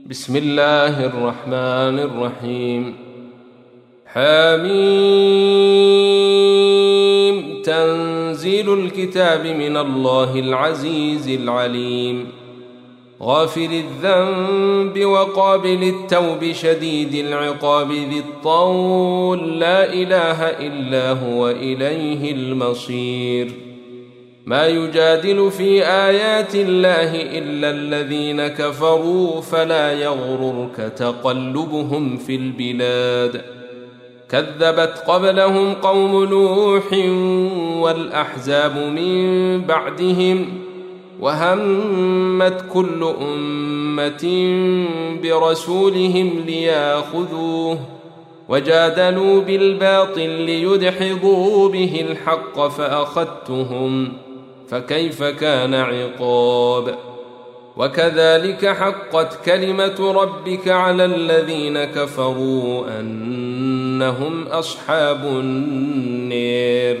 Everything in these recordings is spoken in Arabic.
بسم الله الرحمن الرحيم. حميم. تنزيل الكتاب من الله العزيز العليم. غافر الذنب وقابل التوب شديد العقاب ذي الطول. لا إله إلا هو إليه المصير. ما يجادل في آيات الله إلا الذين كفروا فلا يغررك تقلبهم في البلاد. كذبت قبلهم قوم نوح والأحزاب من بعدهم وهمت كل أمة برسولهم لياخذوه وجادلوا بالباطل ليدحضوا به الحق فأخذتهم فكيف كان عقاب؟ وكذلك حقت كلمة ربك على الذين كفروا أنهم أصحاب النير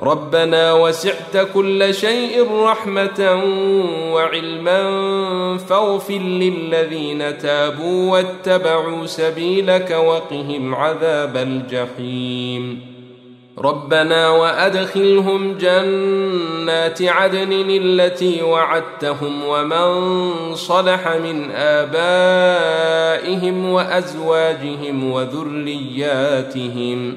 ربنا وسعت كل شيء رحمة وعلما فاغفر للذين تابوا واتبعوا سبيلك وقهم عذاب الجحيم. ربنا وأدخلهم جنات عدن التي وعدتهم ومن صلح من آبائهم وأزواجهم وذرياتهم.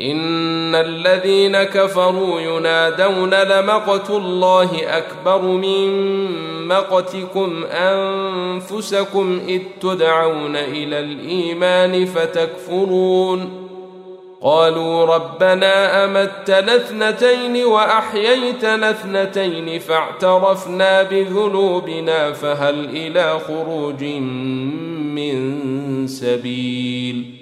إن الذين كفروا ينادون لمقت الله أكبر من مقتكم أنفسكم إذ تدعون إلى الإيمان فتكفرون قالوا ربنا أمتنا اثنتين وأحييتنا اثنتين فاعترفنا بذنوبنا فهل إلى خروج من سبيل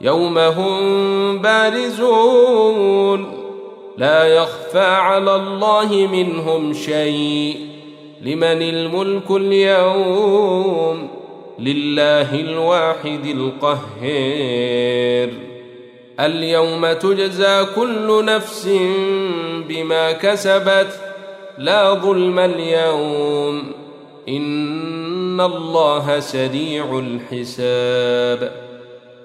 يوم هم بارزون. لا يخفى على الله منهم شيء. لمن الملك اليوم؟ لله الواحد القهير. اليوم تجزى كل نفس بما كسبت. لا ظلم اليوم. إن الله سريع الحساب.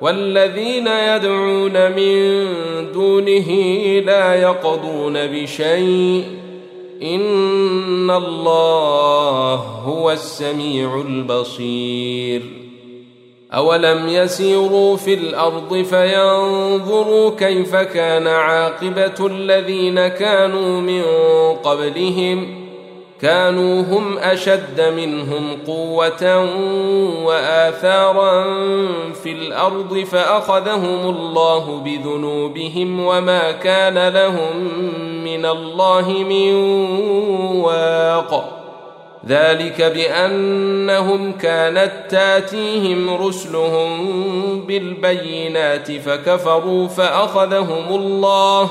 والذين يدعون من دونه لا يقضون بشيء. إن الله هو السميع البصير. أولم يسيروا في الأرض فينظروا كيف كان عاقبة الذين كانوا من قبلهم كانوا هم أشد منهم قوة وآثارا في الأرض فأخذهم الله بذنوبهم وما كان لهم من الله من واق. ذلك بأنهم كانت تأتيهم رسلهم بالبينات فكفروا فأخذهم الله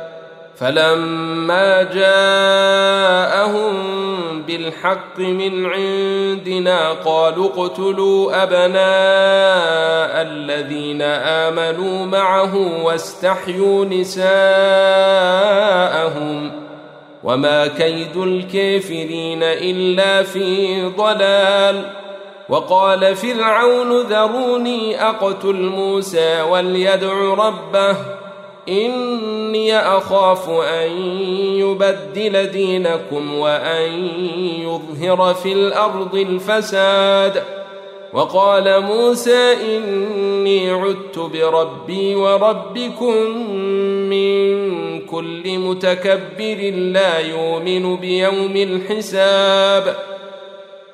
فلما جاءهم بالحق من عندنا قالوا اقتلوا أبناء الذين آمنوا معه واستحيوا نساءهم وما كيد الكافرين إلا في ضلال وقال فرعون ذروني أقتل موسى وليدع ربه إني أخاف أن يبدل دينكم وأن يظهر في الأرض الفساد. وقال موسى إني عدت بربي وربكم من كل متكبر لا يؤمن بيوم الحساب.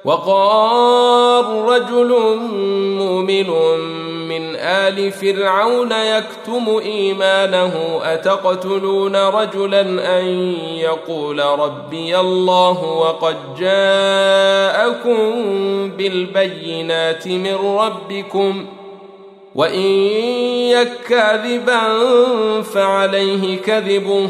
وقال رجل مؤمن من آل فرعون يكتم إيمانه أتقتلون رجلا أن يقول ربي الله وقد جاءكم بالبينات من ربكم وإن يكاذبا فعليه كذبه.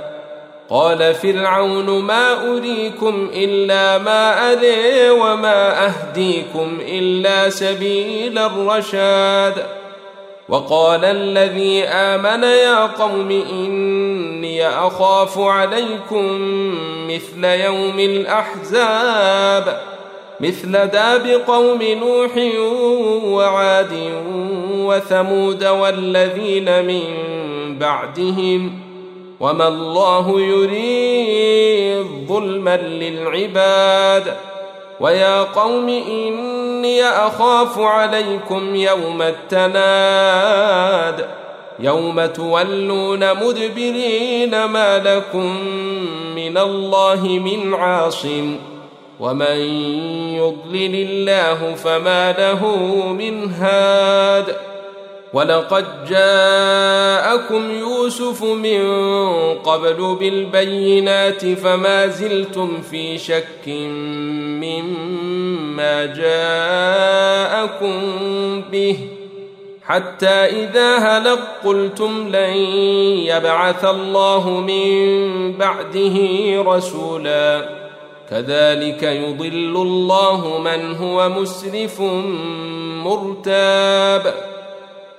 قال فرعون ما أريكم إلا ما اري وما أهديكم إلا سبيل الرشاد. وقال الذي آمن يا قوم إني أخاف عليكم مثل يوم الأحزاب مثل داب قوم نوح وعاد وثمود والذين من بعدهم. وما الله يريد ظلما للعباد ويا قوم اني اخاف عليكم يوم التناد يوم تولون مدبرين ما لكم من الله من عاصم ومن يضلل الله فما له من هاد ولقد جاءكم يوسف من قبل بالبينات فما زلتم في شك مما جاءكم به حتى إذا هلق قلتم لن يبعث الله من بعده رسولا. كذلك يضل الله من هو مسرف مرتاب.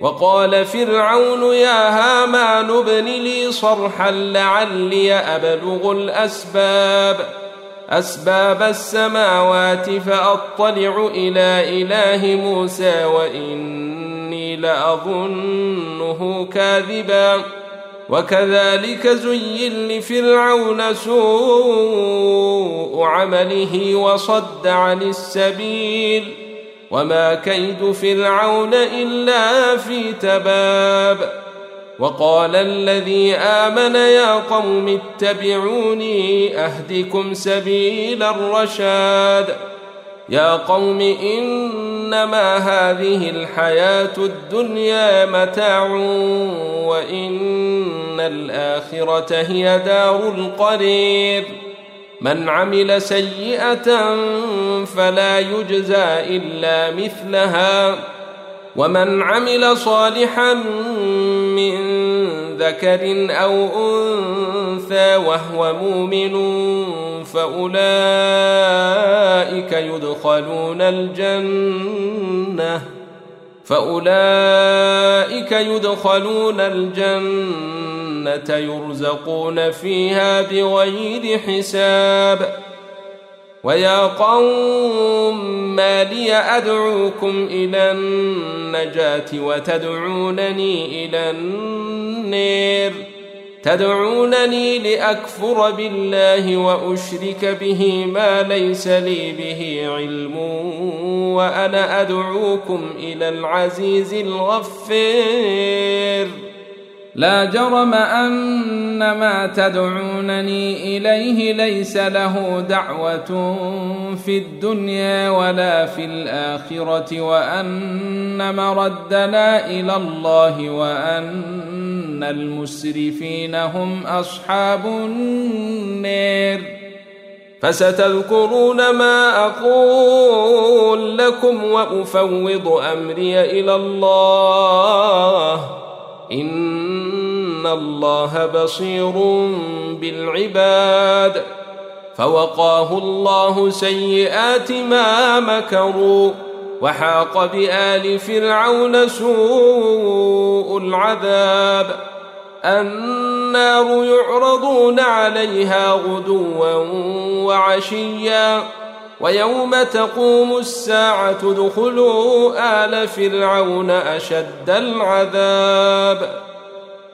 وقال فرعون يا هامان ابن لي صرحا لعلي أبلغ الأسباب أسباب السماوات فأطلع إلى إله موسى وإني لأظنه كاذبا. وكذلك زين لفرعون سوء عمله وصد عن السبيل. وما كيد فرعون إلا في تباب. وقال الذي آمن يا قوم اتبعوني أهدكم سبيل الرشاد. يا قوم إنما هذه الحياة الدنيا متاع وإن الآخرة هي دار القرير من عمل سيئة فلا يجزى إلا مثلها. ومن عمل صالحا من ذكر أو أنثى وهو مؤمن فأولئك يدخلون الجنة. فأولئك يدخلون الجنة. يرزقون فيها بغير حساب. ويا قوم ما لي أدعوكم إلى النجاة وتدعونني إلى النير. تدعونني لأكفر بالله وأشرك به ما ليس لي به علم وأنا أدعوكم إلى العزيز الغفير. لا جرم أن ما تدعونني إليه ليس له دعوة في الدنيا ولا في الآخرة وأن مردنا إلى الله وأن المسرفين هم أصحاب النار. فستذكرون ما أقول لكم وأفوض أمري إلى الله. ان الله بصير بالعباد فوقاه الله سيئات ما مكروا وحاق بال فرعون سوء العذاب النار يعرضون عليها غدوا وعشيا ويوم تقوم الساعة ادخلوا آل فرعون أشد العذاب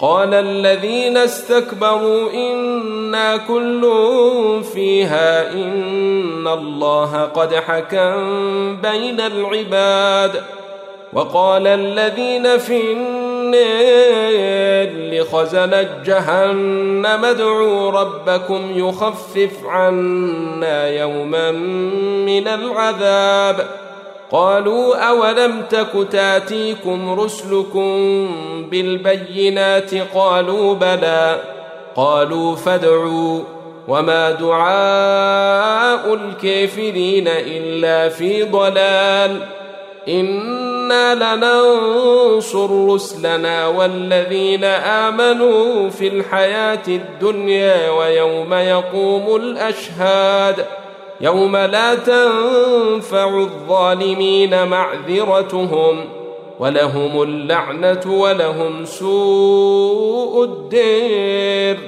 قال الذين استكبروا إنا كل فيها إن الله قد حكم بين العباد. وقال الذين في النار لخزنة جهنم ادعوا ربكم يخفف عنا يوما من العذاب. قالوا أولم تك تاتيكم رسلكم بالبينات قالوا بلى قالوا فادعوا وما دعاء الكافرين إلا في ضلال إنا لننصر رسلنا والذين آمنوا في الحياة الدنيا ويوم يقوم الأشهاد يوم لا تنفع الظالمين معذرتهم ولهم اللعنة ولهم سوء الدير.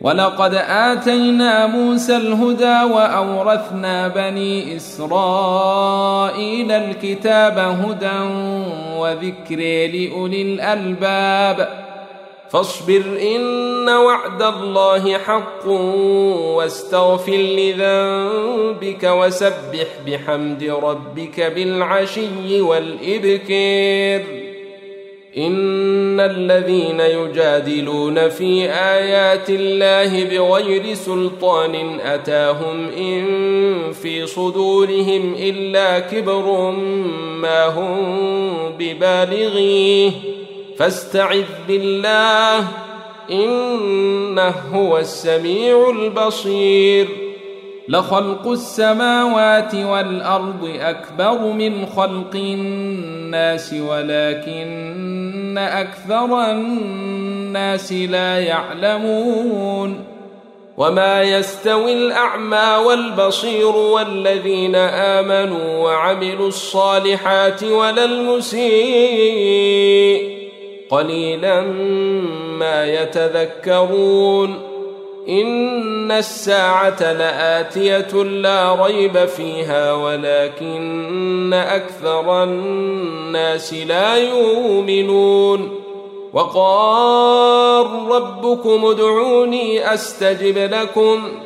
ولقد آتينا موسى الهدى وأورثنا بني إسرائيل الكتاب هدى وذكر لأولي الألباب. فاصبر إن وعد الله حق واستغفر لذنبك وسبح بحمد ربك بالعشي والابكير إن الذين يجادلون في آيات الله بغير سلطان أتاهم إن في صدورهم إلا كبر ما هم ببالغيه. فاستعذ بالله إنه هو السميع البصير. لخلق السماوات والأرض أكبر من خلق الناس ولكن أكثر الناس لا يعلمون. وما يستوي الأعمى والبصير والذين آمنوا وعملوا الصالحات ولا المسيء. قليلا ما يتذكرون إن الساعة لآتية لا ريب فيها ولكن أكثر الناس لا يؤمنون وقال ربكم ادعوني أستجب لكم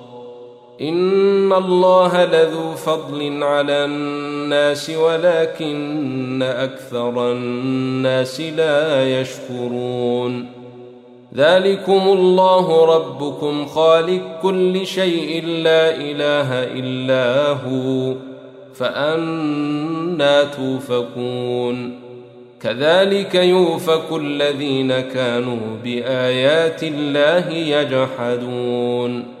إن الله لذو فضل على الناس ولكن أكثر الناس لا يشكرون. ذلكم الله ربكم خالق كل شيء لا إله إلا هو فأنا توفكون. كذلك يوفك الذين كانوا بآيات الله يجحدون.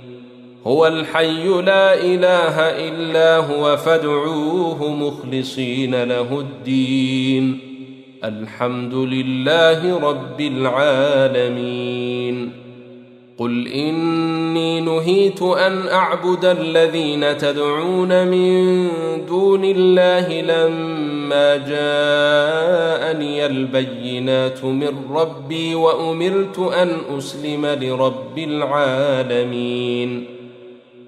هو الحي لا إله إلا هو فادعوه مخلصين له الدين. الحمد لله رب العالمين. قل إني نهيت أن أعبد الذين تدعون من دون الله لما جاءني البينات من ربي وأمرت أن أسلم لرب العالمين.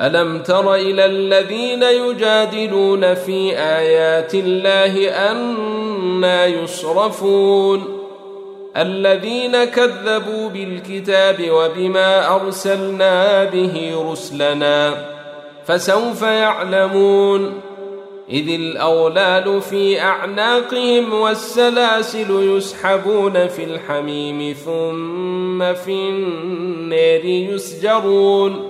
ألم تر إلى الذين يجادلون في آيات الله أنا يصرفون؟ الذين كذبوا بالكتاب وبما أرسلنا به رسلنا فسوف يعلمون. إذ الاولال في أعناقهم والسلاسل يسحبون في الحميم ثم في النار يسجرون.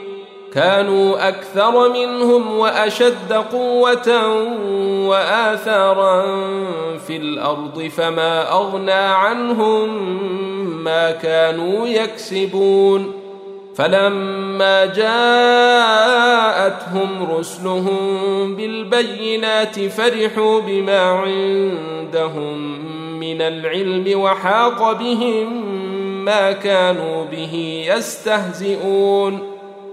كانوا أكثر منهم وأشد قوة وآثارا في الأرض فما أغنى عنهم ما كانوا يكسبون. فلما جاءتهم رسلهم بالبينات فرحوا بما عندهم من العلم وحاق بهم ما كانوا به يستهزئون.